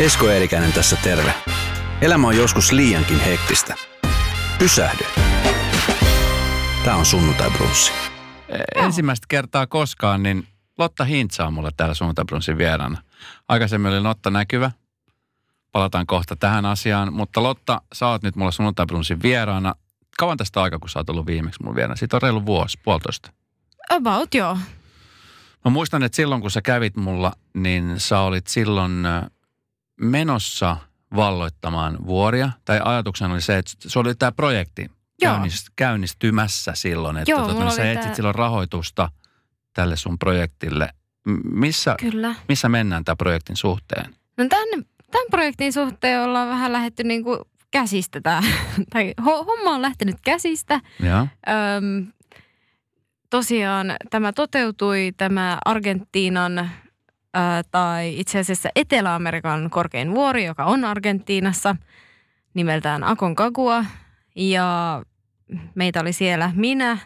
Esko Eerikäinen tässä terve. Elämä on joskus liiankin hektistä. Pysähdy. Tämä on Sunnuntai Brunssi. Ensimmäistä kertaa koskaan, niin Lotta Hintsa on mulle täällä Sunnuntai Brunssin vieraana. Aikaisemmin oli Lotta Näkyvä. Palataan kohta tähän asiaan. Mutta Lotta, sä oot nyt mulla Sunnuntai Brunssin vieraana. Kauan tästä aikaa, kun sä oot ollut viimeksi mun vieraana? Siitä on reilu vuosi, puolitoista. About joo. Mä muistan, että silloin kun sä kävit mulla, niin sä olit silloin menossa valloittamaan vuoria. Tai ajatuksena oli se, että se oli tämä projekti Joo. käynnist- käynnistymässä silloin. Että Joo, tota, mulla sä oli etsit silloin rahoitusta tälle sun projektille. Missä, Kyllä. missä mennään tämän projektin suhteen? No tämän, tämän projektin suhteen ollaan vähän lähetty niinku käsistä tää. tai ho- homma on lähtenyt käsistä. Joo. Öm, tosiaan tämä toteutui, tämä Argentiinan tai itse asiassa Etelä-Amerikan korkein vuori, joka on Argentiinassa, nimeltään Aconcagua. Ja meitä oli siellä minä,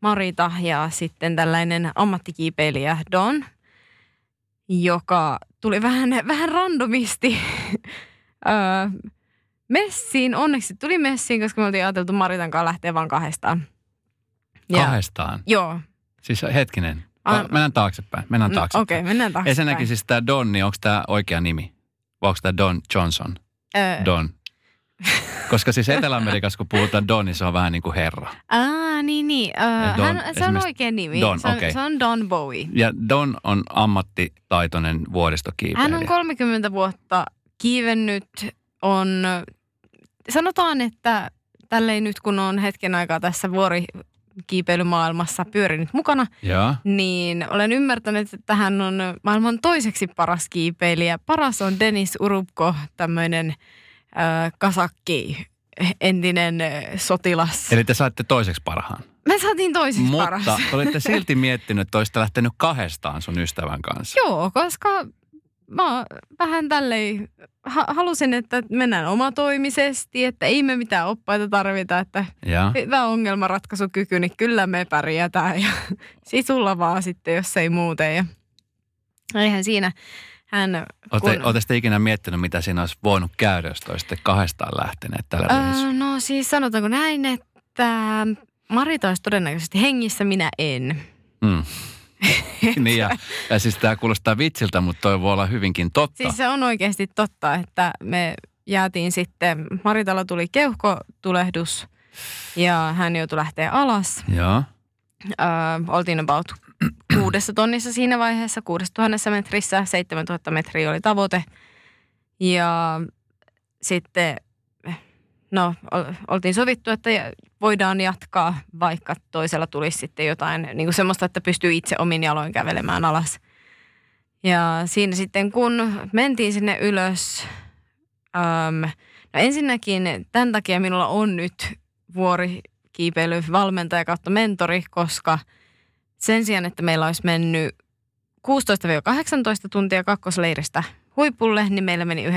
Marita ja sitten tällainen ammattikiipeilijä Don, joka tuli vähän, vähän randomisti messiin. Onneksi tuli messiin, koska me oltiin ajateltu Maritan kanssa lähteä vaan kahdestaan. Ja- Kahdestaan. Joo. Siis hetkinen. Ah. Mennään taaksepäin. Mennään Mm, taaksepäin. Okei, okay, mennään taaksepäin. Ensinnäkin siis tämä Don, niin onko tämä oikea nimi? Vai onko tämä Don Johnson? Öö, Don. Koska siis Etelä-Amerikassa, kun puhutaan Don, niin se on vähän niin kuin herra. Aa, niin, niin. Öö, Don, hän, se on oikea nimi. Don, se, on, okei. se on Don Bowie. Ja Don on ammattitaitoinen vuoristokiipeilijä. Hän on 30 vuotta kiivennyt, on, sanotaan, että tälleen nyt kun on hetken aikaa tässä vuorikiipeilymaailmassa pyörinyt mukana, Joo. niin olen ymmärtänyt, että hän on maailman toiseksi paras kiipeilijä. Paras on Denis Urubko, tämmöinen äh, kasakki, entinen äh, sotilas. Eli te saitte toiseksi parhaan. Me saatiin toiseksi Mutta paras. te olitte silti miettinyt, että olisitte lähtenyt kahdestaan sun ystävän kanssa. Joo, koska mä vähän tälleen ha- halusin, että mennään omatoimisesti, että ei me mitään oppaita tarvita, että Ja. hyvä ongelmanratkaisukyky, niin kyllä me pärjätään ja sisulla vaan sitten, jos ei muuten. Ja eihän siinä hän... Olette, olette sitten ikinä miettinyt, mitä siinä olisi voinut käydä, jos te olisitte kahdestaan lähteneet tällä? Öö, no siis sanotaanko näin, että Marita olisi todennäköisesti hengissä, minä en. Mm. niin ja, ja siis tämä kuulostaa vitsiltä, mutta toi voi olla hyvinkin totta. Siis se on oikeasti totta, että me jäätiin sitten, Maritalla tuli keuhkotulehdus ja hän joutui lähteä alas. Joo. Öö, oltiin about kuudessa tonnissa siinä vaiheessa, kuudessa tuhannessa metrissä, 7000 metriä oli tavoite. Ja sitten, no, ol- oltiin sovittu, että voidaan jatkaa, vaikka toisella tulisi sitten jotain niin kuin semmoista, että pystyy itse omin jaloin kävelemään alas. Ja siinä sitten, kun mentiin sinne ylös, äm, no ensinnäkin tämän takia minulla on nyt vuorikiipeilyvalmentaja kautta mentori, koska sen sijaan, että meillä olisi mennyt 16-18 tuntia kakkosleiristä huipulle, niin meillä meni 9,5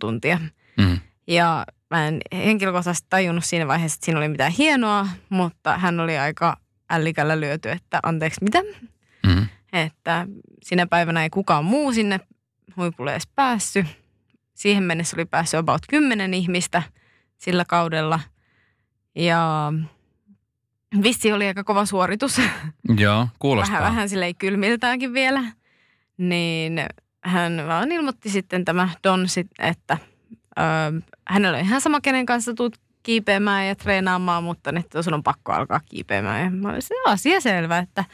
tuntia. Mm. Ja mä en henkilökohtaisesti tajunnut siinä vaiheessa, että siinä oli mitään hienoa, mutta hän oli aika ällikällä lyöty, että anteeksi mitä? Mm. Että sinä päivänä ei kukaan muu sinne huipulle edes päässyt. Siihen mennessä oli päässyt about 10 ihmistä sillä kaudella. Ja vissi oli aika kova suoritus. Joo, kuulostaa. Vähän, vähän silleen kylmiltäänkin vielä. Niin hän vaan ilmoitti sitten tämä Don, sit, että ö, hänellä on ihan sama, kenen kanssa tuut kiipeämään ja treenaamaan, mutta että sun on pakko alkaa kiipeämään. Ja mä olin se asia selvä, että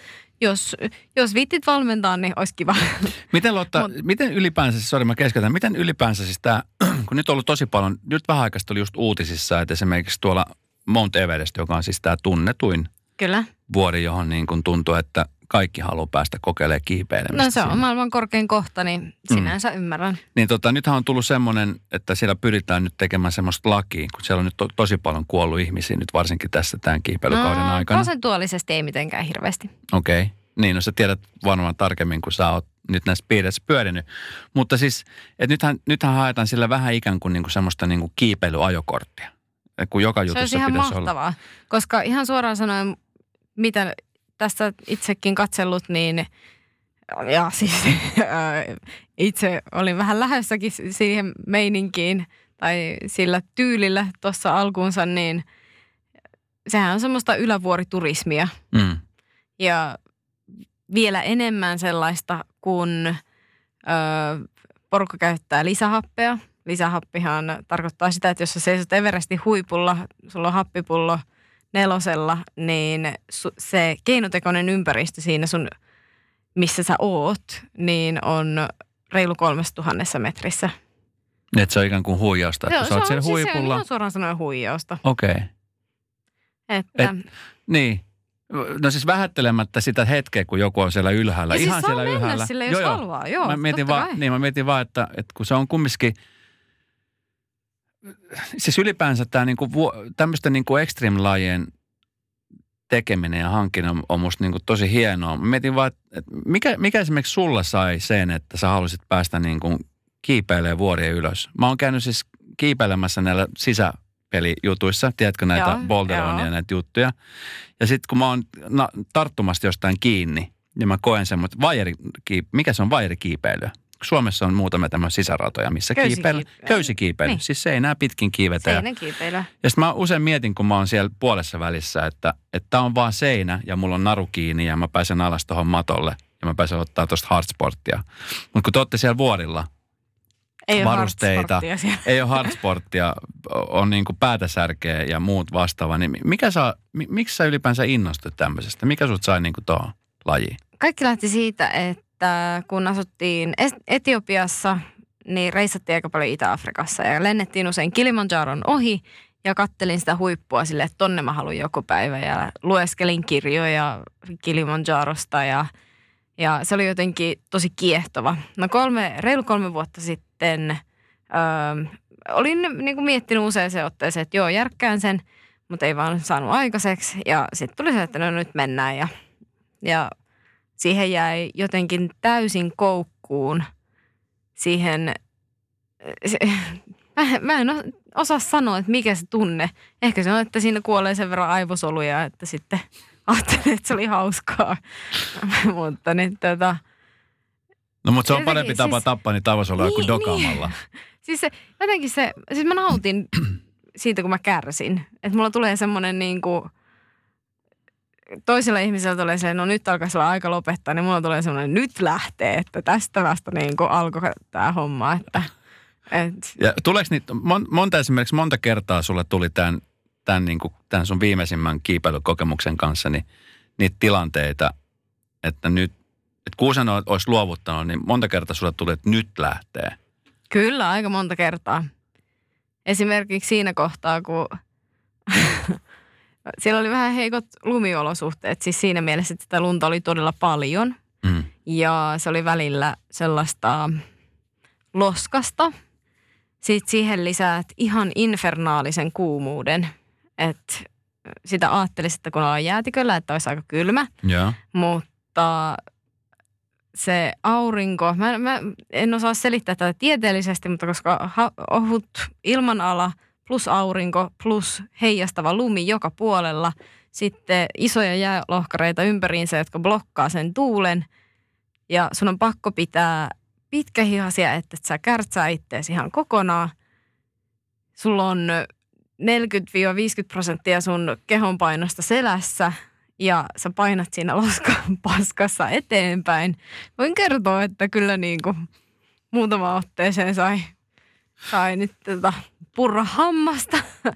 jos, jos viittit valmentaa, niin olisi kiva. Miten Lotta, Mut- miten ylipäänsä, siis, sorry mä keskeytän, miten ylipäänsä siis tämä, kun nyt on ollut tosi paljon, nyt vähän aikaista oli just uutisissa, että esimerkiksi tuolla Mount Everest, joka on siis tämä tunnetuin Kyllä. vuori, johon niin kuin tuntuu, että kaikki haluaa päästä kokeilemaan kiipeilemistä. No se on siinä. maailman korkein kohta, niin sinänsä mm. ymmärrän. Niin tota, nythän on tullut semmoinen, että siellä pyritään nyt tekemään semmoista lakia, kun siellä on nyt to, tosi paljon kuollut ihmisiä nyt varsinkin tässä tämän kiipeilykauden No, aikana. Prosentuaalisesti ei mitenkään hirveästi. Okei. Okay. Niin, no sä tiedät varmaan tarkemmin, kun sä oot nyt näissä piireissä pyörinyt. Mutta siis, että nythän, nythän haetaan sillä vähän ikään kuin, niin kuin semmoista niin kuin kiipeilyajokorttia. Et kun joka Se olisi ihan mahtavaa, koska ihan suoraan sanoen, mitä tässä itsekin katsellut, niin Ja siis itse olin vähän lähdössäkin siihen meininkiin tai sillä tyylillä tuossa alkuunsa, niin sehän on semmoista ylävuoriturismia. Mm. Ja vielä enemmän sellaista, kun ö, porukka käyttää lisähappea. Lisähappihan tarkoittaa sitä, että jos sä seisot Everestin huipulla, sulla on happipullo nelosella, niin su, se keinotekoinen ympäristö siinä sun, missä sä oot, niin on reilu kolmessa tuhannessa metrissä. Että se on ikään kuin huijausta, että Joo, sä oot se siellä on, siis se on huipulla. ihan suoraan sanoen huijausta. Okei. Okay. Että, Et- Niin. No siis vähättelemättä sitä hetkeä, kun joku on siellä ylhäällä. ja siis ihan saa siellä ylhäällä. sille, jos Joo, haluaa. Joo, mä mietin, vaan, niin, mä mietin vaan, että, että kun se on kumminkin, siis ylipäänsä tämä niinku, tämmöisten niinku extreme-lajien tekeminen ja hankkinen on, on musta niinku tosi hienoa. Mä mietin vaan, että mikä, mikä esimerkiksi sulla sai sen, että sä halusit päästä niinku kiipeilemään vuoria ylös. Mä oon käynyt siis kiipeilemässä näillä sisäpelijutuissa, tiedätkö näitä Joo, boulderonia ja näitä juttuja. Ja sitten kun mä oon na, tarttumasta jostain kiinni, niin mä koen semmoista mikä se on vajerikiipeilyä? Suomessa on muutamia tämmöisiä sisäratoja, missä kiipeillä. Köysikiipeily. Köysikiipeily. Niin. Siis seinää pitkin kiivetä. Ja, Seinän kiipeilyä. ja sitten mä usein mietin, kun mä oon siellä puolessa välissä, että tämä on vaan seinä ja mulla on naru kiinni ja mä pääsen alas tuohon matolle ja mä pääsen ottaa tuosta hardsporttia. Mutta kun te olette siellä vuorilla, Ei ole varusteita. siellä. ei ole hardsporttia, on niin kuin päätä särkeä ja muut vastaava, niin mikä saa, mi, miksi sä ylipäänsä innostut tämmöisestä? Mikä sut sai niin kuin tuohon lajiin? Kaikki lähti siitä, että kun asuttiin Etiopiassa, niin reissattiin aika paljon Itä-Afrikassa ja lennettiin usein Kilimanjaron ohi ja kattelin sitä huippua sille, että tonne mä haluan joku päivä ja lueskelin kirjoja Kilimanjarosta ja, ja se oli jotenkin tosi kiehtova. No kolme, reilu kolme vuotta sitten öö, olin niin kuin miettinyt useaseen otteeseen, että joo, järkkään sen, mutta ei vaan saanut aikaiseksi ja sitten tuli se, että no nyt mennään ja, ja siihen jäi jotenkin täysin koukkuun siihen, se, mä, mä en osaa sanoa, että mikä se tunne. Ehkä se on, että siinä kuolee sen verran aivosoluja, että sitten ajattelin, että se oli hauskaa. Mutta niin tota, No mutta se on Jotenkin parempi tapa siis- tappaa niitä avosoluja kuin Niin, dokaamalla. siis se, jotenkin se, siis mä nautin siitä, kun mä kärsin. Että mulla tulee semmoinen niin kuin, toisella ihmisellä tulee se, no nyt alkaisi olla aika lopettaa, niin mulla tulee semmoinen, nyt lähtee, että tästä vasta niin kuin alkoi tämä homma, että et, Ja tuleeko niitä, mon, monta esimerkiksi, monta kertaa sulle tuli tämän, tämän, niin kuin, tämän sun viimeisimmän kiipeilykokemuksen kanssa, niin niitä tilanteita, että nyt, että että olisi luovuttanut, niin monta kertaa sulle tuli, että nyt lähtee. Kyllä, aika monta kertaa. Esimerkiksi siinä kohtaa, kun siellä oli vähän heikot lumiolosuhteet, siis siinä mielessä, että sitä lunta oli todella paljon. Mm. Ja se oli välillä sellaista loskasta. Sitten siihen lisäät ihan infernaalisen kuumuuden. Että sitä ajattelisi, että kun ollaan jäätiköllä, että olisi aika kylmä. Joo. Mutta se aurinko, mä, mä en osaa selittää tätä tieteellisesti, mutta koska ha, ohut ilmanala plus aurinko plus heijastava lumi joka puolella, sitten isoja jäälohkareita ympäriinsä, jotka blokkaa sen tuulen ja sun on pakko pitää pitkähihasia, että et sä kärtsää itteesi ihan kokonaan. Sulla on 40-50 prosenttia sun kehonpainosta selässä ja sä painat siinä loskan paskassa eteenpäin. Voin kertoa, että kyllä niin kuin muutama otteeseen sai, sai nyt tota purra hammasta.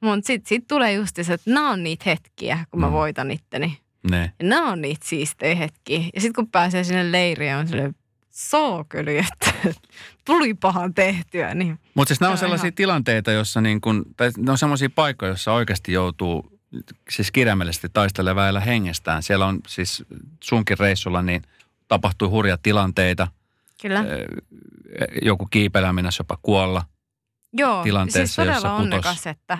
Mutta sitten sit tulee just se, että nämä on niitä hetkiä, kun mä Mm. voitan itteni. Ne. Ja nämä on niitä siistejä hetkiä. Ja sitten kun pääsee sinne leiriin, on silleen, sookeli, että tulipahan tehtyä. Niin Mutta siis nämä on Se on sellaisia ihan- tilanteita, jossa niin kun, tai ne on sellaisia paikkoja, joissa oikeasti joutuu siis kirjaimellisesti taistelemaan väillä hengestään. Siellä on siis sunkin reissulla niin tapahtui hurja tilanteita. kyllä. Joku kiipeileminen jopa kuolla. Joo, tilanteessa, siis jossa todella putos. onnekas, että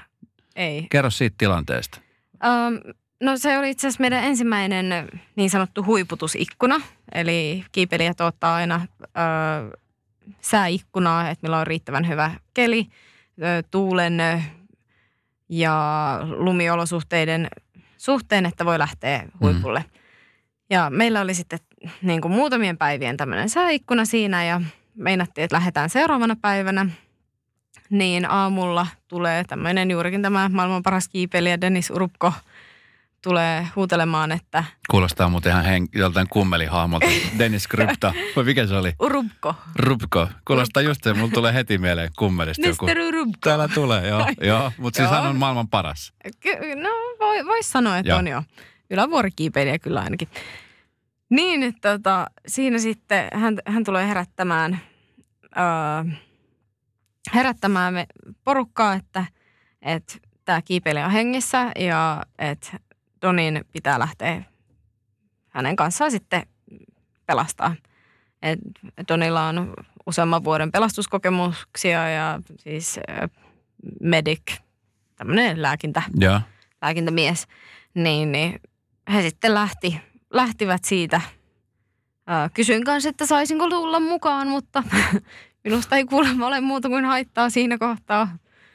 ei. Kerro siitä tilanteesta. Um, no se oli itse asiassa meidän ensimmäinen niin sanottu huiputusikkuna. Eli kiipeilijät ottaa aina ö, sääikkunaa, että meillä on riittävän hyvä keli, ö, tuulen ö, ja lumiolosuhteiden suhteen, että voi lähteä huipulle. Ja meillä oli sitten niin kuin muutamien päivien tämmöinen sääikkuna siinä ja meinattiin, että lähdetään seuraavana päivänä. Niin aamulla tulee tämmöinen juurikin tämä maailman paras kiipeilijä Dennis Urupko tulee huutelemaan, että Kuulostaa muuten ihan hen, joltain kummelihahmolta. Dennis Krypta. Vai mikä se oli? Urupko, Rupko. Kuulostaa just se, mulla tulee heti mieleen kummelista joku. Mr. Urupko. Täällä tulee, joo. joo. Mutta siis Joo. hän on maailman paras. Ky- No voi, vois sanoa, että Joo. on jo. Ylävuorikiipeilijä kyllä ainakin. Niin, että tota, siinä sitten hän, hän tulee herättämään, öö, herättämään me porukkaa, että, että tämä kiipeilijä on hengissä ja että Donin pitää lähteä hänen kanssaan sitten pelastaa. Et Donilla on useamman vuoden pelastuskokemuksia ja siis medic, tämmöinen lääkintä Joo. lääkintämies, niin, niin he sitten lähti, lähtivät siitä. Kysyin kanssa, että saisinko tulla mukaan, mutta minusta ei kuulemma ole muuta kuin haittaa siinä kohtaa.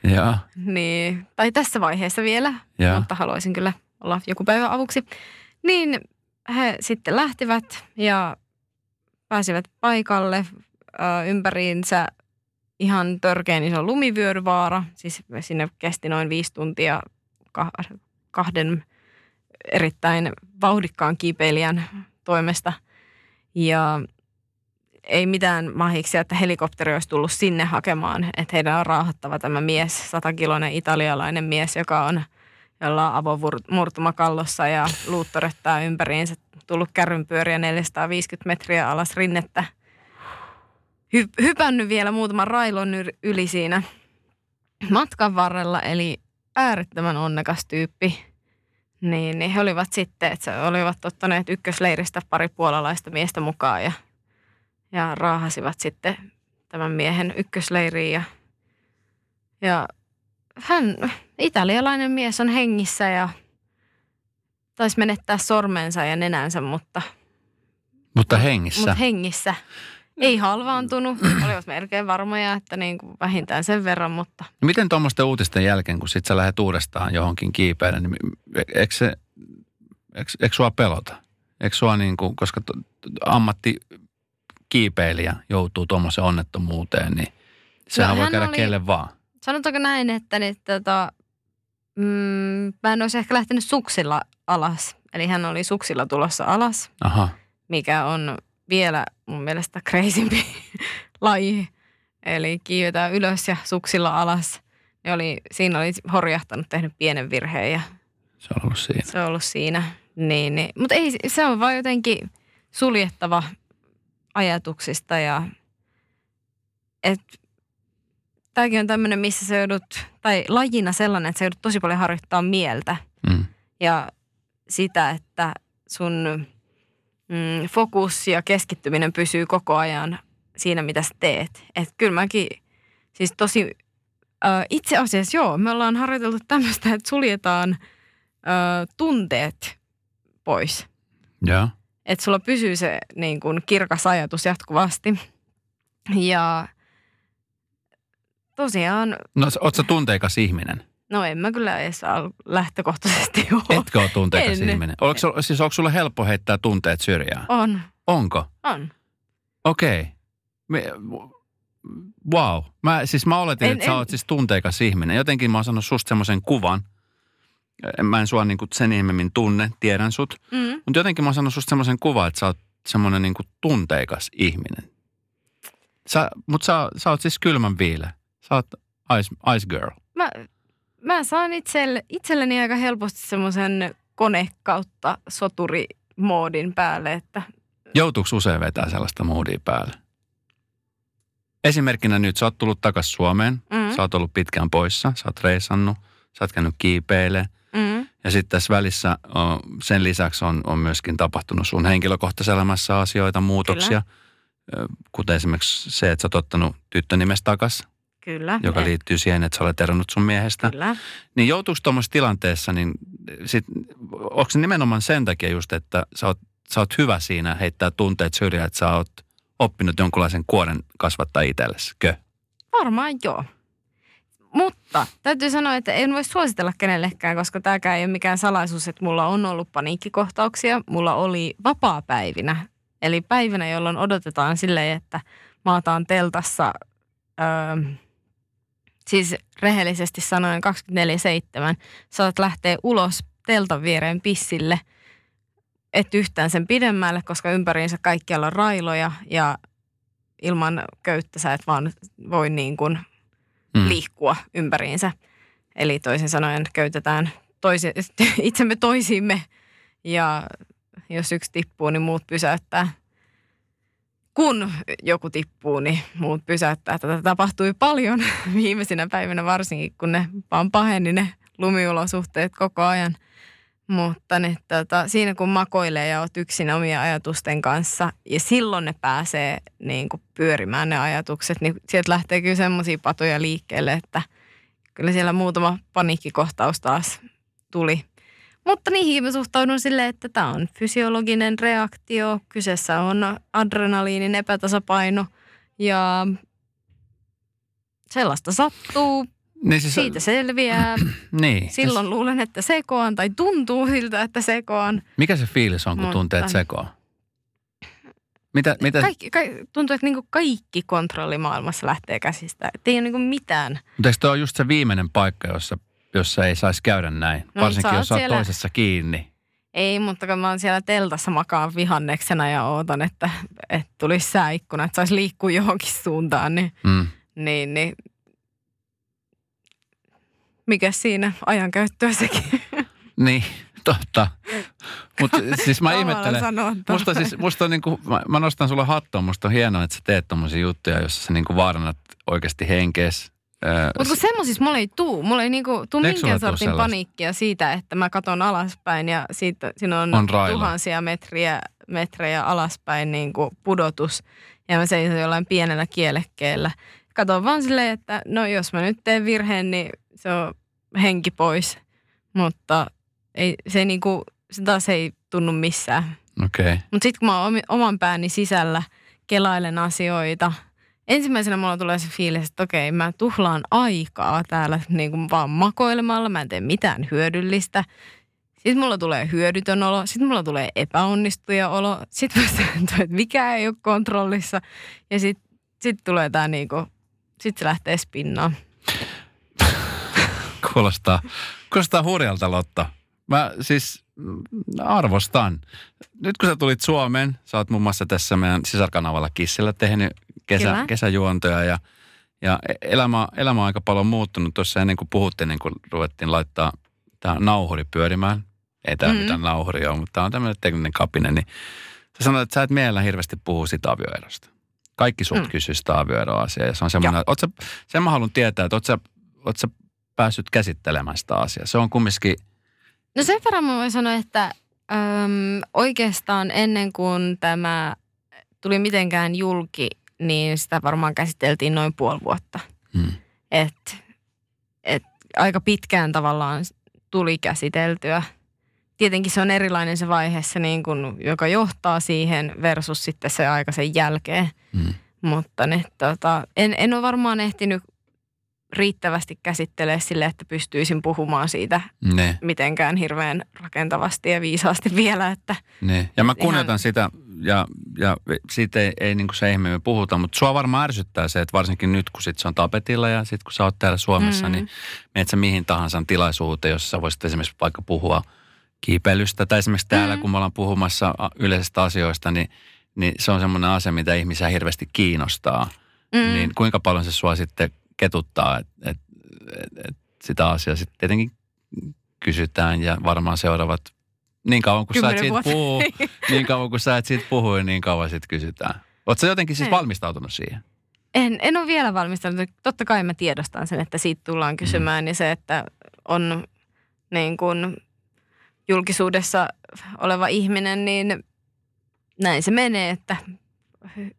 Joo. Niin, tai tässä vaiheessa vielä, Joo. mutta haluaisin kyllä olla joku päivä avuksi. Niin he sitten lähtivät ja pääsivät paikalle ää, ympäriinsä ihan törkeän iso lumivyöryvaara. Siis sinne kesti noin viisi tuntia kah- kahden erittäin vauhdikkaan kiipeilijän toimesta. Ja ei mitään mahiksia, että helikopteri olisi tullut sinne hakemaan. Että heidän on raahattava tämä mies, satakiloinen italialainen mies, joka on jolla on avomurtuma kallossa ja luuttorettaa ympäriinsä. Tullut kärrynpyöriä 450 metriä alas rinnettä. Hy- hypännyt vielä muutaman railon yli siinä matkan varrella, eli äärettömän onnekas tyyppi. Niin, niin he olivat sitten, että olivat ottaneet ykkösleiristä pari puolalaista miestä mukaan ja, ja raahasivat sitten tämän miehen ykkösleiriin. Ja, ja hän, italialainen mies on hengissä ja taisi menettää sormensa ja nenänsä, mutta, Mutta hengissä. mutta hengissä. Ei halvaantunut, olivat melkein varmoja, että niin kuin vähintään sen verran, mutta No Miten tuommoisten uutisten jälkeen, kun sit sä lähdet uudestaan johonkin kiipeille, niin eikö se, eikö, eikö sua pelota? Eikö sua niin kuin, koska ammatti kiipeilijä joutuu tuommoiseen onnettomuuteen, niin sehän No, voi käydä oli- kelle vaan. sanotaanko näin, että niin, tota, mm, mä en olisi ehkä lähtenyt suksilla alas. Eli hän oli suksilla tulossa alas, Aha, mikä on vielä mun mielestä crazympi laji. Eli kiivetään ylös ja suksilla alas. Ne oli, siinä oli horjahtanut, tehnyt pienen virheen ja se on ollut siinä. se on ollut siinä. Niin, niin. Mutta ei, se on vaan jotenkin suljettava ajatuksista ja et, tämäkin on tämmöinen, missä sä joudut, tai lajina sellainen, että sä joudut tosi paljon harjoittaa mieltä Mm. ja sitä, että sun mm, fokus ja keskittyminen pysyy koko ajan siinä, mitä sä teet. Että kyllä mäkin siis tosi, äh, itse asiassa joo, me ollaan harjoiteltu tämmöistä, että suljetaan äh, tunteet pois. Joo. Että sulla pysyy se niin kuin kirkas ajatus jatkuvasti. Ja tosiaan, No oot sä tunteikas ihminen? no en mä kyllä edes lähtökohtaisesti ole. Etkö ole tunteikas En. ihminen? Oliko, sul- siis onko sulle helppo heittää tunteet syrjään? On, Onko? on. Okei. Me, wow. Mä, siis mä oletin, En- että sä en- oot siis tunteikas ihminen. Jotenkin mä oon saanut susta semmoisen kuvan. Mä en sua niinku sen ihmeemmin tunne, tiedän sut. Mm. Mutta jotenkin mä oon saanut susta semmoisen kuvan, että sä oot semmoinen niinku tunteikas ihminen. Sä, mutta sä, sä oot siis kylmän viile. Sä oot ice, ice girl. Mä, mä saan itselle, itselleni aika helposti semmoisen kone kautta soturimoodin päälle, että Joutuuko usein vetää sellaista moodia päälle? Esimerkkinä nyt, sä oot tullut takas Suomeen. mm, Sä oot ollut pitkään poissa, sä oot reissannut, sä oot käynyt kiipeilemään. Ja sitten tässä välissä sen lisäksi on, on myöskin tapahtunut sun henkilökohtaisessa elämässä asioita, muutoksia. Ö, Kuten esimerkiksi se, että sä oot ottanut tyttönimestä takas, kyllä. joka liittyy siihen, että sä olet eronnut sun miehestä. Kyllä. Niin joutuuko tuommoisessa tilanteessa, niin sit, onko se nimenomaan sen takia just, että sä oot, sä oot hyvä siinä heittää tunteet syrjään, että sä oot oppinut jonkunlaisen kuoren kasvattaa itsellesi? Kö? Varmaan joo. Mutta täytyy sanoa, että en voi suositella kenellekään, koska tämäkään ei ole mikään salaisuus, että mulla on ollut paniikkikohtauksia. Mulla oli vapaa-päivinä, eli päivinä, jolloin odotetaan silleen, että maataan teltassa, öö, siis rehellisesti sanoen 24-7, saat lähteä ulos teltan viereen pissille, et yhtään sen pidemmälle, koska ympäriinsä kaikkialla on railoja ja ilman köyttä sä et vaan voi niin kuin mm. liikkua ympäriinsä. Eli toisin sanoen käytetään toisi, itsemme toisiimme ja jos yksi tippuu, niin muut pysäyttää. Kun joku tippuu, niin muut pysäyttää. Tätä tapahtui paljon viimeisinä päivinä varsinkin, kun ne vaan paheni ne lumiolosuhteet koko ajan – mutta ne, tota, siinä kun makoilee ja oot yksin omia ajatusten kanssa ja silloin ne pääsee niin kuin pyörimään ne ajatukset, niin sieltä lähtee kyllä semmoisia patoja liikkeelle, että kyllä siellä muutama paniikkikohtaus taas tuli. Mutta niihin mä suhtaudun silleen, että tämä on fysiologinen reaktio. Kyseessä on adrenaliinin epätasapaino ja sellaista sattuu. Niin siis, Siitä selviää. niin. Silloin siis, luulen, että sekoan tai tuntuu siltä, että sekoan. Mikä se fiilis on, kun Mutta, tuntee, että sekoaa? Mitä, mitä? Kaikki, kaikki, tuntuu, että niinku kaikki kontrolli maailmassa lähtee käsistä. Että ei ole niinku mitään. Mutta eikö tuo just se viimeinen paikka, jossa, jossa ei saisi käydä näin? No, Varsinkin, jos siellä... toisessa kiinni. Ei, mutta kun mä oon siellä teltassa makaan vihanneksena ja ootan, että, että tulisi sääikkuna, että saisi liikkua johonkin suuntaan, niin, mm. niin, niin mikä siinä ajankäyttöä sekin. Niin, totta. Mutta siis mä ihmettelen. Musta, siis, musta on niinku, mä, mä nostan sulle hattua, musta on hienoa, että sä teet tommosia juttuja, jossa sä niinku vaarannat oikeasti henkees. Mutta kun semmoisissa mulla ei tuu. Mulla ei niinku tuu minkään sortin paniikkia siitä, että mä katon alaspäin ja siitä, siinä on, on tuhansia metriä, metrejä alaspäin niinku pudotus. Ja mä seison jollain pienellä kielekkeellä. Katon vaan silleen, että no jos mä nyt teen virheen, niin se on henki pois, mutta ei, se, niinku, se taas ei tunnu missään. Okay. Mutta sitten kun mä oon oman pääni sisällä, kelailen asioita, ensimmäisenä mulla tulee se fiilis, että okei, mä tuhlaan aikaa täällä niin kuin vaan makoilemalla, mä en tee mitään hyödyllistä. Sitten mulla tulee hyödytön olo, sitten mulla tulee epäonnistuja olo, sitten mä sanon, että mikä ei ole kontrollissa. Ja sitten sit tulee tää niinku, sitten se lähtee spinnaan. Kuulostaa, kuulostaa hurjalta Lotta. Mä siis arvostan. Nyt kun sä tulit Suomeen, sä oot muun muassa tässä meidän sisarkanavalla Kissillä tehnyt kesä, kesäjuontoja ja, ja elämä, elämä on aika paljon muuttunut. Tuossa ennen kuin puhuttiin, niin kun ruvettiin laittaa tämä nauhuri pyörimään. Ei tämä mm-hmm. mitään nauhuri ole, mutta tämä on tämmöinen tekninen kapine. Niin sä sanoit, että sä et mielellä hirveästi puhu sitä avioerosta. Kaikki sut mm. kysyy sitä avioeroasiaa ja se on semmoinen, oot sä, sen mä haluan tietää, että oot sä, oot sä päässyt käsittelemään sitä asiaa? Se on kumminkin... No sen verran mä voin sanoa, että äm, oikeastaan ennen kuin tämä tuli mitenkään julki, niin sitä varmaan käsiteltiin noin puoli vuotta. Hmm. Et, et aika pitkään tavallaan tuli käsiteltyä. Tietenkin se on erilainen se vaiheessa, niin kun, joka johtaa siihen versus sitten se aika sen jälkeen. Hmm. Mutta ne, tota, en, en ole varmaan ehtinyt riittävästi käsittelee sille, että pystyisin puhumaan siitä ne. mitenkään hirveän rakentavasti ja viisaasti vielä. Että ne. Ja mä kunnioitan ihan... sitä ja, ja siitä ei, ei niin kuin se ihmeemmin puhuta, mutta sua varmaan ärsyttää se, että varsinkin nyt kun sit se on tapetilla ja sitten kun sä oot täällä Suomessa, mm-hmm. niin menet sä mihin tahansa tilaisuuteen, jossa sä voisit esimerkiksi vaikka puhua kiipeilystä tai esimerkiksi täällä, mm-hmm. kun me ollaan puhumassa yleisistä asioista, niin, niin se on semmoinen asia, mitä ihmisiä hirveästi kiinnostaa. Mm. Niin kuinka paljon se sua sitten ketuttaa, että et, et, et sitä asiaa sitten tietenkin kysytään ja varmaan seuraavat niin kauan kuin sä et siitä puhu, niin kauan kuin sä et siitä puhu, niin kauan sitten kysytään. Oletko jotenkin siis en. valmistautunut siihen? En, en ole vielä valmistautunut. Totta kai mä tiedostan sen, että siitä tullaan kysymään. Mm. Niin se, että on niin kuin julkisuudessa oleva ihminen, niin näin se menee, että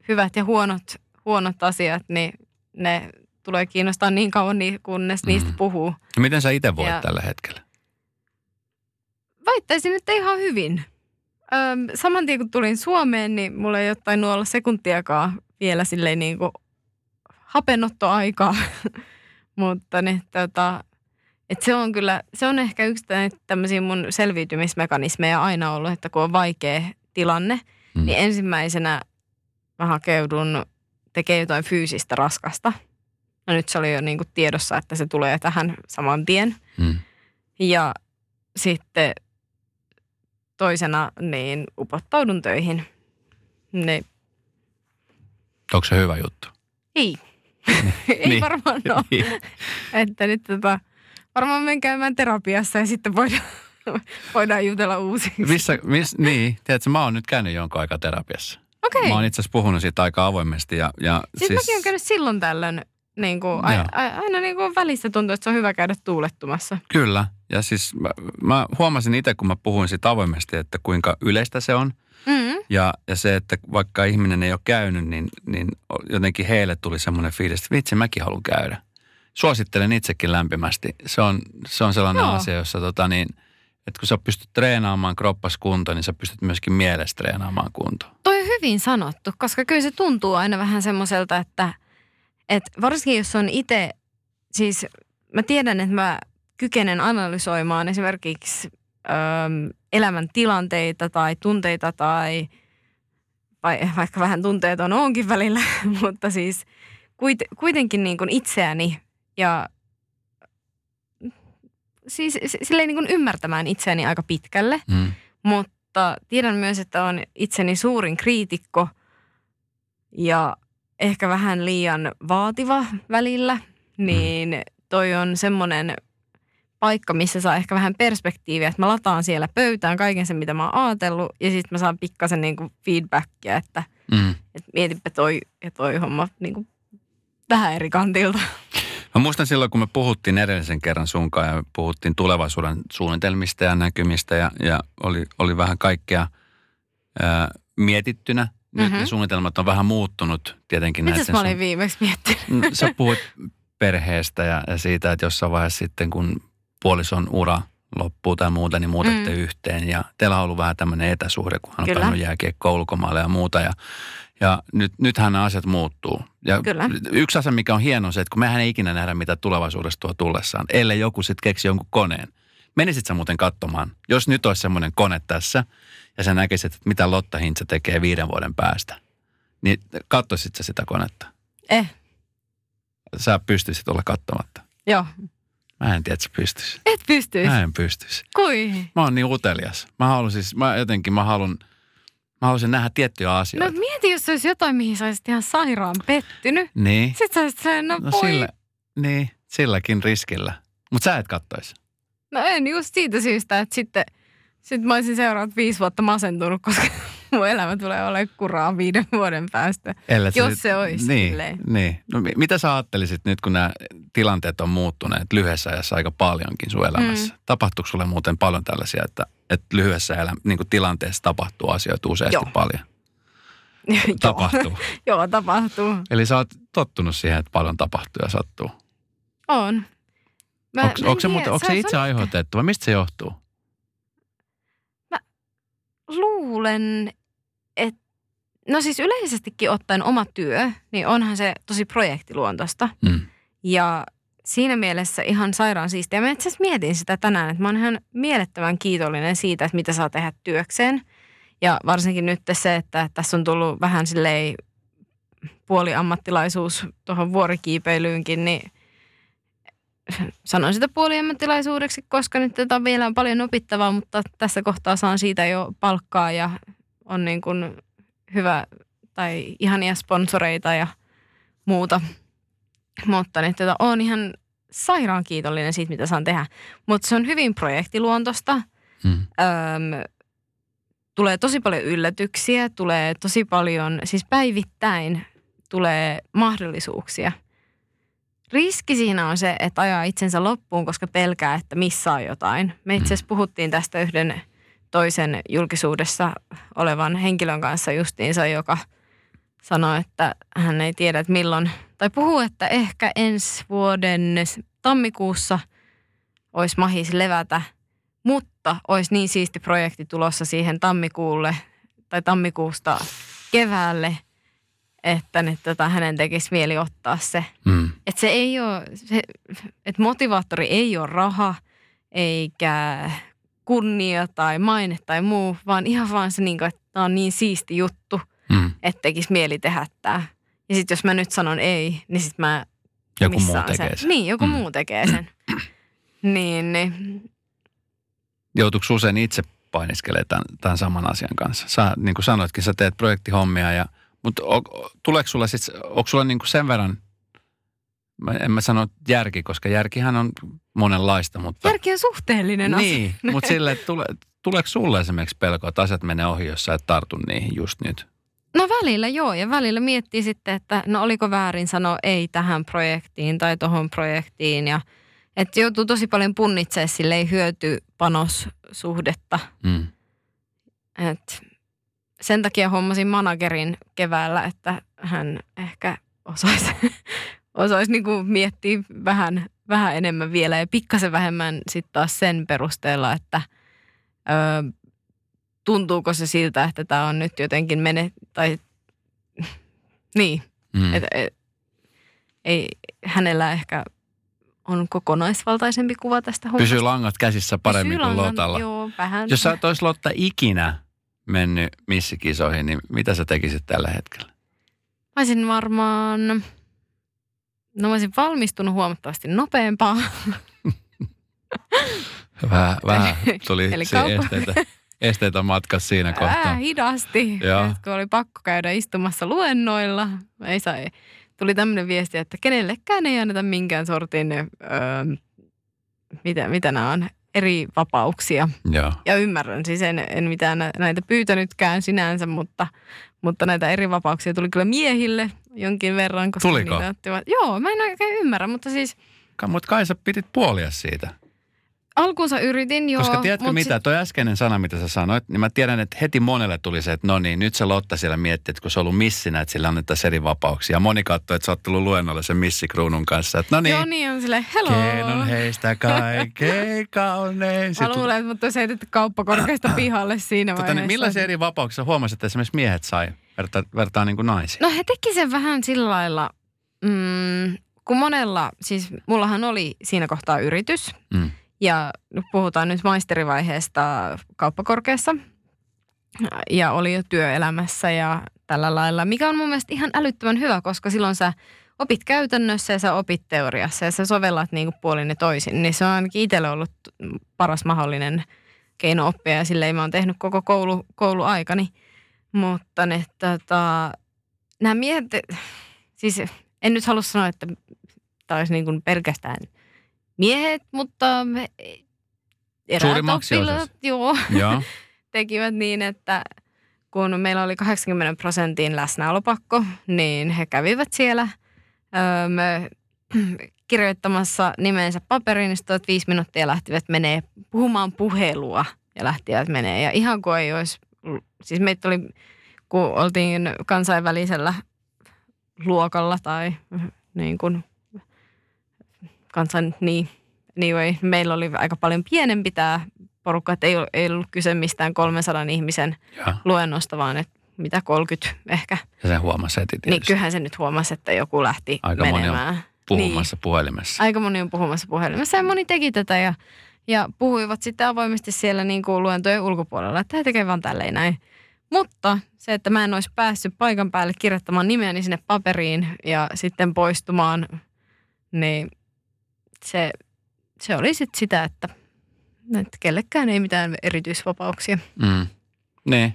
hyvät ja huonot, huonot asiat, niin ne tulee kiinnostaa niin kauan, kunnes mm. niistä puhuu. Miten sä itse voit ja tällä hetkellä? Väittäisin, että ihan hyvin. Öm, saman tien kun tulin Suomeen, niin mulla ei jotain olla sekuntiakaan vielä silleen niin kuin hapenottoaikaa. Mutta niin, tota, et se on kyllä, se on ehkä yksi tämmöisiä mun selviytymismekanismeja aina ollut, että kun on vaikea tilanne, mm. niin ensimmäisenä mä hakeudun tekemään jotain fyysistä raskasta. No nyt se oli jo niin kuin tiedossa, että se tulee tähän saman tien. Mm. Ja sitten toisena niin upottaudun töihin. Ne... Onko se hyvä juttu? Ei. Ei niin. varmaan ole. Niin. että nyt tota, varmaan menen käymään terapiassa ja sitten voidaan, voidaan jutella uusiksi. Missä, miss, niin, tiedätkö, mä oon nyt käynyt jonkun aikaa terapiassa. Okei. Mä oon itse asiassa puhunut siitä aika avoimesti. Ja, ja siis, siis mäkin oon käynyt silloin tällöin, niin kuin, aina, aina niin kuin välissä tuntuu, että se on hyvä käydä tuulettumassa. Kyllä. Ja siis mä, mä huomasin itse, kun mä puhuin siitä avoimesti, että kuinka yleistä se on. Mm-hmm. Ja, ja se, että vaikka ihminen ei ole käynyt, niin, niin jotenkin heille tuli semmoinen fiilis, että vitsi, mäkin haluan käydä. Suosittelen itsekin lämpimästi. Se on, se on sellainen Joo. asia, jossa tota niin – että kun sä pystyt treenaamaan kroppas kuntoon, niin sä pystyt myöskin mielessä treenaamaan kuntoon. Toi on hyvin sanottu, koska kyllä se tuntuu aina vähän semmoiselta, että, että varsinkin jos on itse, siis mä tiedän, että mä kykenen analysoimaan esimerkiksi ö, elämän tilanteita tai tunteita tai vai, vaikka vähän tunteet on onkin välillä, mutta siis kuit, kuitenkin niin kuin itseäni ja siis silleen niin kuin ymmärtämään itseäni aika pitkälle, mm. mutta tiedän myös, että on itseni suurin kriitikko ja ehkä vähän liian vaativa välillä, niin toi on semmoinen paikka, missä saa ehkä vähän perspektiiviä, että mä lataan siellä pöytään kaiken sen, mitä mä oon ajatellut, ja sitten mä saan pikkasen niin kuin feedbackia, että, mm. että mietipä toi ja toi homma niin kuin vähän eri kantilta. Mä muistan silloin, kun me puhuttiin edellisen kerran sunkaan ja puhuttiin tulevaisuuden suunnitelmista ja näkymistä ja, ja oli, oli vähän kaikkea ää, mietittynä. Nyt mm-hmm. ne suunnitelmat on vähän muuttunut tietenkin. Mitäs mä olin sun... viimeksi miettinyt? Mm, sä puhuit perheestä ja, ja siitä, että jossain vaiheessa sitten kun puolison ura loppuu tai muuta, niin muutatte mm. yhteen. Ja teillä on ollut vähän tämmöinen etäsuhde, kun hän on Kyllä. päänyt jääkiekko ulkomaille ja muuta. Ja ja nyt, nythän nämä asiat muuttuu. Ja Kyllä. yksi asia, mikä on hieno, on se, että kun mehän ei ikinä nähdä, mitä tulevaisuudessa tuo tullessaan, ellei joku sitten keksi jonkun koneen. Menisit sä muuten katsomaan, jos nyt olisi semmoinen kone tässä, ja sä näkisit, että mitä Lotta Hintsa tekee viiden vuoden päästä, niin katsoisit sä sitä konetta? Eh. Sä pystyisit olla katsomatta. Joo. Mä en tiedä, että sä pystyisit. Et pystyisi? Mä en pystyisi. Kui? Mä oon niin utelias. Mä haluan siis, mä jotenkin, mä haluan – Mä haluaisin nähdä tiettyjä asioita. No mieti, jos olisi jotain, mihin sä olisit ihan sairaan pettynyt. Niin. Sitten sä olisit sen, no, no sillä, niin, silläkin riskillä. Mutta sä et kattoisi. No en just siitä syystä, että sitten sit mä olisin seuraavat viisi vuotta masentunut, koska mun elämä tulee olemaan kuraa viiden vuoden päästä, Ellet jos sit, se olisi niin, Niin. No, mitä sä ajattelisit nyt, kun nämä tilanteet on muuttuneet lyhyessä ajassa aika paljonkin sun elämässä? Mm. Tapahtuuko sulle muuten paljon tällaisia, että, että lyhyessä elä, niin tilanteessa tapahtuu asioita useasti Joo. paljon? tapahtuu. Joo, tapahtuu. Eli sä oot tottunut siihen, että paljon tapahtuu ja sattuu? On. Mä, onko, onko, se, muuten, onko se itse aiheutettu vai mistä se johtuu? Luulen, että no siis yleisestikin ottaen oma työ, niin onhan se tosi projektiluontoista. Mm. Ja siinä mielessä ihan sairaan siistiä. Mä itse asiassa mietin sitä tänään, että mä oon ihan mielettömän kiitollinen siitä, että mitä saa tehdä työkseen. Ja varsinkin nyt se, että tässä on tullut vähän silleen puoliammattilaisuus tuohon vuorikiipeilyynkin, niin sanon sitä puoliammattilaisuudeksi, koska nyt tätä vielä on paljon opittavaa, mutta tässä kohtaa saan siitä jo palkkaa ja on niin kuin hyvä tai ihania sponsoreita ja muuta. Mutta niin, tota, olen ihan sairaan kiitollinen siitä, mitä saan tehdä. Mutta se on hyvin projektiluontosta. Hmm. Öm, tulee tosi paljon yllätyksiä, tulee tosi paljon, siis päivittäin tulee mahdollisuuksia. Riski siinä on se, että ajaa itsensä loppuun, koska pelkää, että missaa jotain. Me itse asiassa puhuttiin tästä yhden toisen julkisuudessa olevan henkilön kanssa justiinsa, joka sanoi, että hän ei tiedä, että milloin, tai puhuu, että ehkä ensi vuoden tammikuussa olisi mahis levätä, mutta olisi niin siisti projekti tulossa siihen tammikuulle tai tammikuusta keväälle, että nyt tota, hänen tekisi mieli ottaa se. Mm. Että se ei ole, se, että motivaattori ei ole raha, eikä kunnia tai maine tai muu, vaan ihan vaan se, niin kuin, että tämä on niin siisti juttu, Mm. että tekisi mieli tehdä tämä. Ja sitten jos mä nyt sanon ei, niin sitten mä Joku muu tekee sen. sen. Niin, joku Mm. muu tekee sen. niin, niin. Joutuuko usein itse painiskelee tämän, tämän saman asian kanssa? Sä, niin kuin sanoitkin, sä teet projektihommia, ja, mutta tuleeko sulla sit, onko sulla niin kuin sen verran, mä, en mä sano järki, koska järkihän on monenlaista, mutta... Järki on suhteellinen asia. Niin, mutta sille, että tule, tuleeko sulle esimerkiksi pelko, että asiat menee ohi, jos sä et tartu niihin just nyt? No välillä joo, ja välillä miettii sitten, että no oliko väärin sanoa ei tähän projektiin tai tohon projektiin. Ja, että joutuu tosi paljon punnitsemaan silleen hyöty-panossuhdetta. Mm. Et sen takia hommasin managerin keväällä, että hän ehkä osaisi, osaisi niinku miettiä vähän, vähän enemmän vielä ja pikkasen vähemmän sitten taas sen perusteella, että ö, tuntuuko se siltä, että tämä on nyt jotenkin mene, tai niin, Mm. että et, ei, hänellä ehkä on kokonaisvaltaisempi kuva tästä hommasta. Pysyy langat käsissä paremmin Pysyy kuin langan- Lotalla. Joo, vähän. Jos sä et olisi Lotta ikinä mennyt missikisoihin, niin mitä sä tekisit tällä hetkellä? Mä olisin varmaan, no mä olisin valmistunut huomattavasti nopeampaa. Vähän, vähän tuli Eli esteitä, esteitä matkassa siinä kohtaa. hidasti, Joo. Et kun oli pakko käydä istumassa luennoilla. Ei sai. Tuli tämmöinen viesti, että kenellekään ei anneta minkään sortin, öö, mitä, mitä nämä on, eri vapauksia. Joo. Ja ymmärrän, siis en, en mitään nä- näitä pyytänytkään sinänsä, mutta, mutta näitä eri vapauksia tuli kyllä miehille jonkin verran. Koska Tuliko? niitä ottivat. Joo, mä en oikein ymmärrä, mutta siis Mutta kai sä pidit puolia siitä. Alkuunsa yritin joo. Koska tiedätkö mitä, toi äskeinen sana, mitä sä sanoit, niin mä tiedän, että heti monelle tuli se, että no niin, nyt se Lotta siellä miettii, että kun se on ollut missinä, että sillä annettaisiin eri vapauksia. Moni katsoi, että sä oot tullut luennolle sen missikruunun kanssa, että no niin, Joo, niin on silleen, hello. ken on heistä kaikkein kaunein. Mä luulen, että mut olisi heitetty kauppakorkeasta pihalle siinä Tota, vaiheessa. niin millaisia eri vapauksia huomasit, että esimerkiksi miehet sai vertaa, vertaa niin kuin naisiin? No he teki sen vähän sillä lailla, mm, kun monella, siis mullahan oli siinä kohtaa yritys. Mm. Ja puhutaan nyt maisterivaiheesta kauppakorkeassa. Ja oli jo työelämässä ja tällä lailla, mikä on mun mielestä ihan älyttömän hyvä, koska silloin sä opit käytännössä ja sä opit teoriassa ja sä sovellat niin puolin ja toisin. Niin se on ainakin itselle ollut paras mahdollinen keino oppia ja silleen mä oon tehnyt koko koulu, kouluaikani. Mutta ne, tota, nämä miehet, siis en nyt halua sanoa, että tämä olisi niin kuin pelkästään miehet, mutta eräät oppilaat, joo, Joo. tekivät niin, että kun meillä oli 80 prosentin läsnäolopakko, niin he kävivät siellä öö, kirjoittamassa nimensä paperiin, niin sitten viisi minuuttia lähtivät menee puhumaan puhelua ja lähtivät menee. Ja ihan kuin ei olisi, siis meitä oli, kun oltiin kansainvälisellä luokalla tai niin kuin kansan, niin, anyway, meillä oli aika paljon pienempi tämä porukka, että ei, ei ollut kyse mistään 300 ihmisen Joo. luennosta, vaan että mitä 30 ehkä. Ja sen huomasi heti Niin tietysti. kyllähän se nyt huomasi, että joku lähti Aika moni on menemään. puhumassa puhelimessa. Aika moni on puhumassa puhelimessa ja moni teki tätä ja, ja puhuivat sitten avoimesti siellä niin kuin luentojen ulkopuolella, että he tekevät vaan tälleen näin. Mutta se, että mä en olisi päässyt paikan päälle kirjoittamaan nimeäni sinne paperiin ja sitten poistumaan, niin se, se oli sitten sitä, että, että kellekään ei mitään erityisvapauksia. Mm. Niin.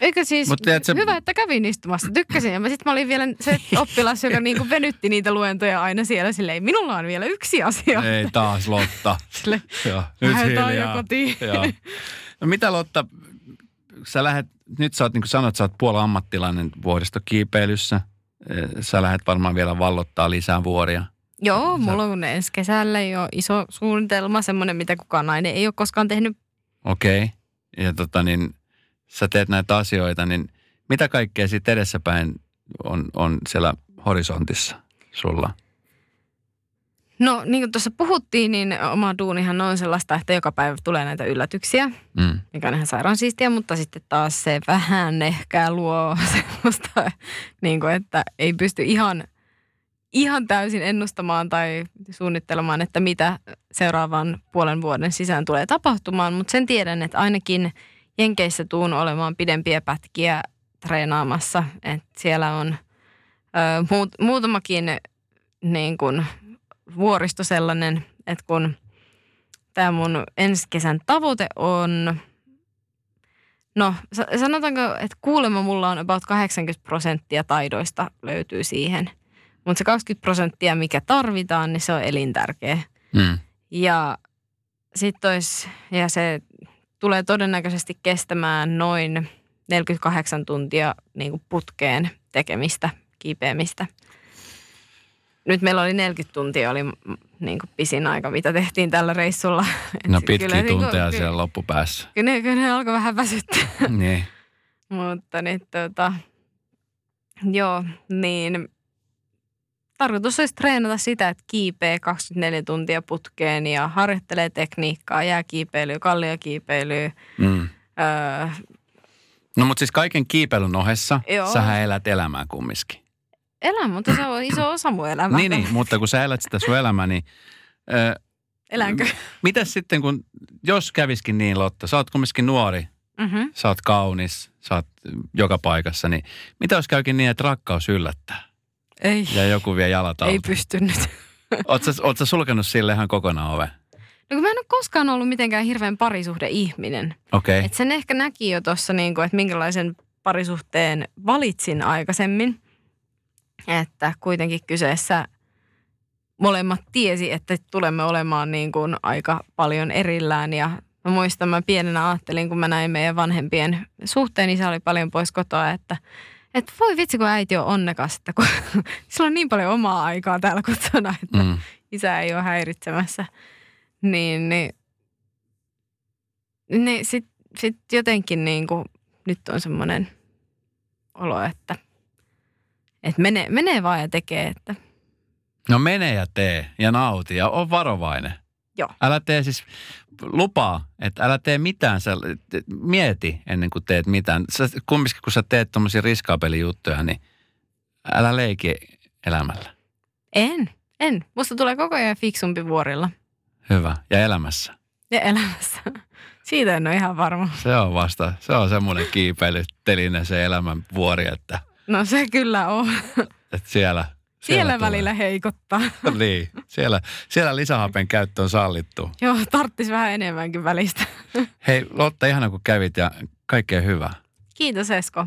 Eikö siis, Mut tiedätkö- hyvä, että kävin istumassa, tykkäsin. Ja mä sitten mä olin vielä se oppilas, joka niinku venytti niitä luentoja aina siellä silleen, minulla on vielä yksi asia. Ei taas Lotta. Sille, Joo, nyt lähdetään jo hiljaa. kotiin. Joo. No mitä Lotta, sä lähet, nyt sä oot, niin kuin sanoit, sä oot puola ammattilainen vuoristokiipeilyssä. Eh, Sä lähdet varmaan vielä vallottaa lisää vuoria. Joo, mulla on ensi kesällä jo iso suunnitelma, semmoinen, mitä kukaan nainen ei ole koskaan tehnyt. Okei. Okay. Ja tota niin, sä teet näitä asioita, niin mitä kaikkea siitä edessäpäin on, on siellä horisontissa sulla? No niin kuin tuossa puhuttiin, niin oma duunihan on sellaista, että joka päivä tulee näitä yllätyksiä, Mm. mikä on ihan sairaan siistiä, mutta sitten taas se vähän ehkä luo semmoista, niin kuin, että ei pysty ihan, ihan täysin ennustamaan tai suunnittelemaan, että mitä seuraavan puolen vuoden sisään tulee tapahtumaan, mutta sen tiedän, että ainakin Jenkeissä tuun olemaan pidempiä pätkiä treenaamassa, että siellä on ö, muut, muutamakin niin kuin vuoristo sellainen, että kun tämä mun ensi kesän tavoite on, no sa- sanotaanko, että kuulemma mulla on about 80 prosenttia taidoista löytyy siihen. Mutta se 20 prosenttia, mikä tarvitaan, niin se on elintärkeä. Mm. Ja sitten olisi, ja se tulee todennäköisesti kestämään noin 48 tuntia niin kuin putkeen tekemistä, kiipeämistä. Nyt meillä oli 40 tuntia, oli niin kuin pisin aika, mitä tehtiin tällä reissulla. No pitkiä kyllä niin kuin- tunteja kyllä- siellä loppupäässä. Kyllä ne, kyllä ne alkoi vähän väsyttää. niin. Mutta niin tota, joo, niin tarkoitus olisi treenata sitä, että kiipee 24 tuntia putkeen ja harjoittelee tekniikkaa, jääkiipeilyä, kalliokiipeilyä. Mm. Öö, No mutta siis kaiken kiipeilyn ohessa Joo. sähän elät elämää kumminkin. elämä, mutta se on iso osa mun elämää. Niin, niin, mutta kun sä elät sitä sun elämää, niin ö, Elänkö? mitäs sitten kun, jos käviskin niin Lotta, sä oot kumminkin nuori, Mm-hmm. sä oot kaunis, sä oot joka paikassa, niin mitä jos käykin niin, että rakkaus yllättää Ei, ja joku vie jalat ei alta? pystynyt. Oot sä, oot sä sulkenut sille ihan kokonaan ove? No kun mä en ole koskaan ollut mitenkään hirveän parisuhde-ihminen. Okei. Okay. Et sen ehkä näki jo tuossa, niinku, että minkälaisen parisuhteen valitsin aikaisemmin. Että kuitenkin kyseessä molemmat tiesi, että tulemme olemaan niin kuin aika paljon erillään. Ja mä muistan, mä pienenä ajattelin, kun mä näin meidän vanhempien suhteen, isä oli paljon pois kotoa, että että voi vitsi, kun äiti on onnekas, että kun sillä on niin paljon omaa aikaa täällä kotona, että Mm. isä ei ole häiritsemässä. Niin, niin, niin sitten sit jotenkin niin kuin, nyt on semmoinen olo, että, että menee, menee vaan ja tekee, että No mene ja tee ja nauti ja on varovainen. Joo. Älä tee siis, lupaa, että älä tee mitään, sä, mieti ennen kuin teet mitään. Sä, kumminkin kun sä teet tommosia riskaapelijuttuja, niin älä leiki elämällä. en, en. Musta tulee koko ajan fiksumpi vuorilla Hyvä. Ja elämässä. ja elämässä. Siitä en ole ihan varma. Se on vasta, se on semmoinen kiipeilyteline se elämän vuori, että, No se kyllä on. että siellä, Siellä tulee. välillä heikottaa. Niin, siellä, siellä lisähapen käyttö on sallittu. Joo, tarttis vähän enemmänkin välistä. Hei Lotta, ihana kun kävit ja kaikkea hyvää. Kiitos Esko.